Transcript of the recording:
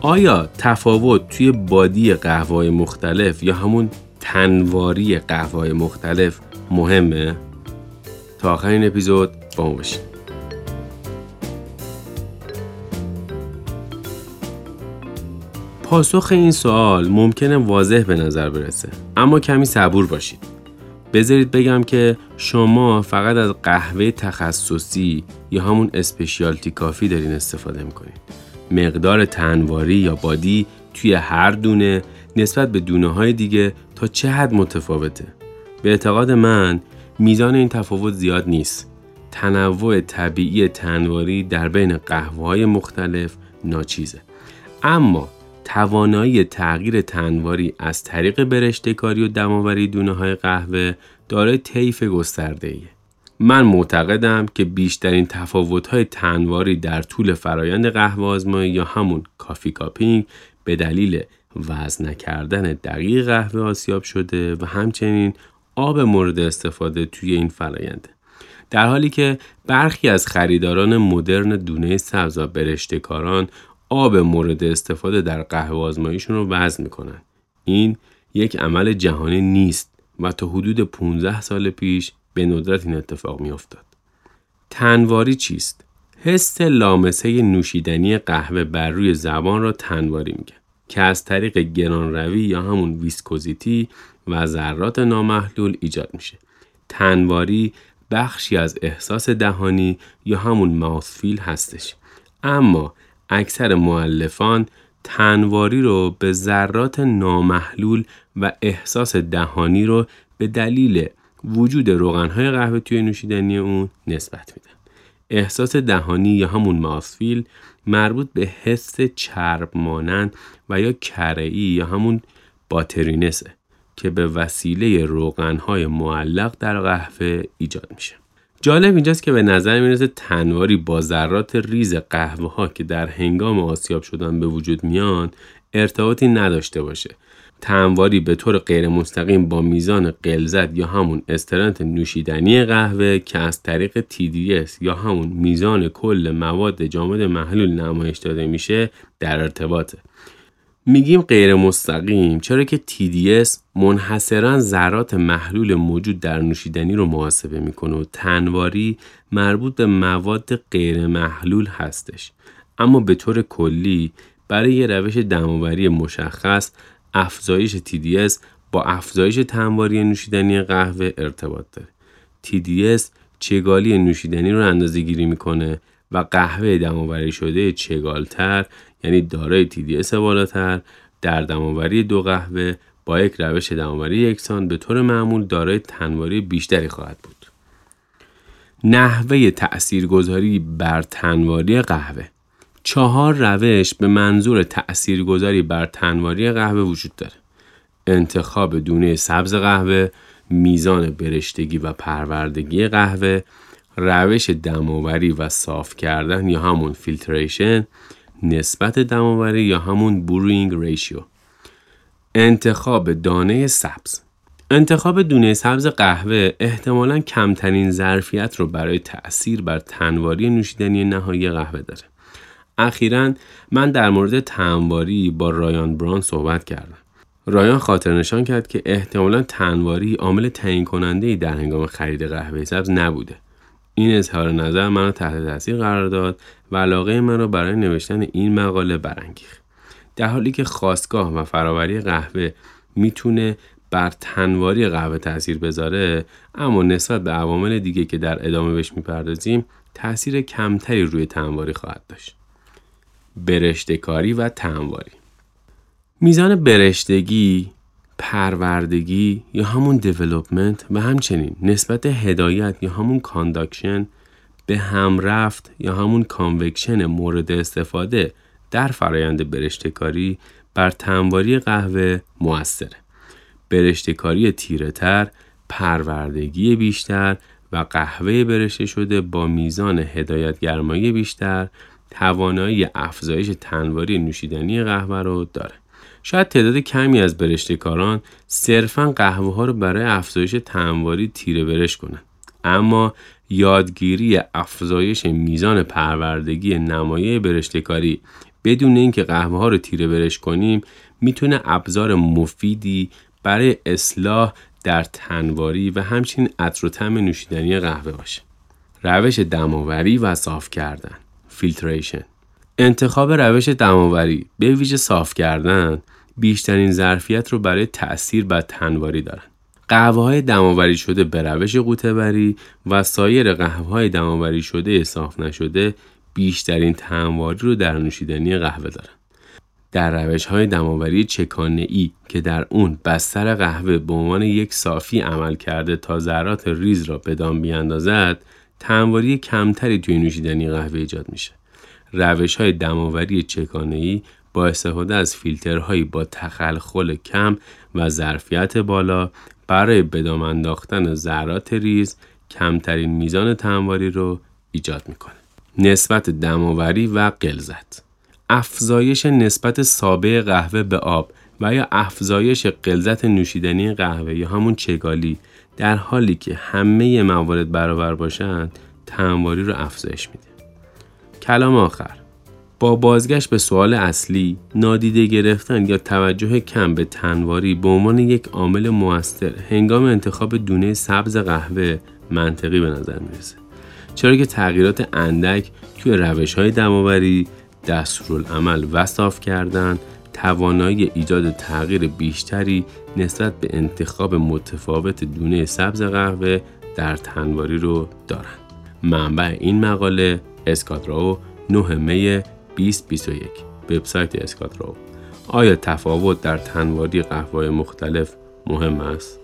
آیا تفاوت توی بادی قهوه مختلف یا همون تنواری قهوه مختلف مهمه؟ تا آخرین اپیزود با ما باشید پاسخ این سوال ممکنه واضح به نظر برسه اما کمی صبور باشید بذارید بگم که شما فقط از قهوه تخصصی یا همون اسپشیالتی کافی دارین استفاده می‌کنید مقدار تنواری یا بادی توی هر دونه نسبت به دونه های دیگه تا چه حد متفاوته. به اعتقاد من میزان این تفاوت زیاد نیست. تنوع طبیعی تنواری در بین قهوه های مختلف ناچیزه. اما توانایی تغییر تنواری از طریق برشتکاری و دماوری دونه های قهوه دارای طیف گسترده ایه. من معتقدم که بیشترین تفاوت های تنواری در طول فرایند قهوه آزمایی یا همون کافی کاپینگ به دلیل وزن نکردن دقیق قهوه آسیاب شده و همچنین آب مورد استفاده توی این فراینده. در حالی که برخی از خریداران مدرن دونه سبز برشتکاران آب مورد استفاده در قهوه آزماییشون رو وزن می‌کنن. این یک عمل جهانی نیست و تا حدود 15 سال پیش به ندرت این اتفاق میافتاد. تنواری چیست؟ حس لامسه نوشیدنی قهوه بر روی زبان را تنواری میگن که از طریق گران روی یا همون ویسکوزیتی و ذرات نامحلول ایجاد میشه. تنواری بخشی از احساس دهانی یا همون ماوثفیل هستش. اما اکثر معلفان تنواری رو به ذرات نامحلول و احساس دهانی رو به دلیل وجود روغنهای قهوه توی نوشیدنی اون نسبت میدن. احساس دهانی یا همون ماسفیل مربوط به حس چرب مانند و یا کرعی یا همون باترینسه که به وسیله روغنهای معلق در قهوه ایجاد میشه. جالب اینجاست که به نظر می‌رسه تنواری با ذرات ریز قهوه ها که در هنگام آسیاب شدن به وجود میان ارتباطی نداشته باشه تنواری به طور غیر مستقیم با میزان قلزت یا همون استرنت نوشیدنی قهوه که از طریق TDS یا همون میزان کل مواد جامد محلول نمایش داده میشه در ارتباطه. میگیم غیر مستقیم چرا که TDS منحصرا ذرات محلول موجود در نوشیدنی رو محاسبه می‌کنه و تنواری مربوط به مواد غیر محلول هستش. اما به طور کلی برای یه روش دماوری مشخص افزایش TDS با افزایش تنواری نوشیدنی قهوه ارتباط داره TDS چگالی نوشیدنی رو اندازه گیری می‌کنه و قهوه دماوری شده چگالتر یعنی دارای TDS بالاتر در دماوری دو قهوه با یک روش دماوری یکسان به طور معمول دارای تنواری بیشتری خواهد بود. نحوه تأثیرگذاری بر تنواری قهوه چهار روش به منظور تأثیرگذاری بر تنواری قهوه وجود داره. انتخاب دونه سبز قهوه، میزان برشتگی و پروردگی قهوه، روش دماوری و صاف کردن یا همون فیلتریشن، نسبت دماوری یا همون بورینگ ریشیو انتخاب دانه سبز انتخاب دونه سبز قهوه احتمالا کمترین ظرفیت رو برای تأثیر بر تنواری نوشیدنی نهایی قهوه داره. اخیرا من در مورد تنواری با رایان بران صحبت کردم. رایان خاطر نشان کرد که احتمالا تنواری عامل تعیین کننده در هنگام خرید قهوه سبز نبوده. این اظهار نظر منو تحت تاثیر قرار داد و علاقه من را برای نوشتن این مقاله برانگیخت در حالی که خاستگاه و فراوری قهوه می‌تونه بر تنواری قهوه تاثیر بذاره اما نسبت به عوامل دیگه که در ادامه بهش می‌پردازیم تاثیر کمتری روی تنواری خواهد داشت برشتکاری و تنواری میزان برشتگی پروردگی یا همون development و همچنین نسبت هدایت یا همون conduction به هم رفت یا همون کانوکشن مورد استفاده در فرایند برشتکاری بر تنواری قهوه موثره. برشتکاری تیره تر، پروردگی بیشتر و قهوه برشته شده با میزان هدایت گرمایی بیشتر توانایی افزایش تنواری نوشیدنی قهوه رو داره. شاید تعداد کمی از برشتکاران صرفا قهوه ها رو برای افزایش تنواری تیره برش کنند. اما یادگیری افزایش میزان پروردگی نمایه برشتکاری بدون اینکه قهوه ها رو تیره برش کنیم می‌تونه ابزار مفیدی برای اصلاح در تنواری و همچنین عطر و نوشیدنی قهوه باشه. روش دماوری و صاف کردن فیلتریشن انتخاب روش دماوری به ویژه صاف کردن بیشترین ظرفیت رو برای تأثیر بر تنواری دارن. قهوه های دماوری شده به روش قوطه‌وری و سایر قهوه های دماوری شده صاف نشده بیشترین تنواری رو در نوشیدنی قهوه دارن. در روش های دماوری چکانه ای که در اون بستر قهوه به عنوان یک صافی عمل کرده تا ذرات ریز را به دام بیاندازد تنواری کمتری توی نوشیدنی قهوه ایجاد میشه. روش های دماوری چکانه ای با استفاده از فیلترهایی با تخلخل کم و ظرفیت بالا برای بدام انداختن ذرات ریز کمترین میزان تنواری رو ایجاد می‌کنه. نسبت دماوری و قلزت افزایش نسبت سابه قهوه به آب و یا افزایش قلزت نوشیدنی قهوه یا همون چگالی در حالی که همه موارد برابر باشند تنواری رو افزایش میده. کلام آخر با بازگشت به سوال اصلی نادیده گرفتن یا توجه کم به تنواری به عنوان یک عامل موثر هنگام انتخاب دونه سبز قهوه منطقی به نظر می‌رسه چرا که تغییرات اندک توی روش های دماوری دستورالعمل و صاف کردن توانایی ایجاد تغییر بیشتری نسبت به انتخاب متفاوت دونه سبز قهوه در تنواری رو دارند. منبع این مقاله اسکادراو 9 می 2021 وبسایت اسکادراو آیا تفاوت در تنواری قهوه مختلف مهم است؟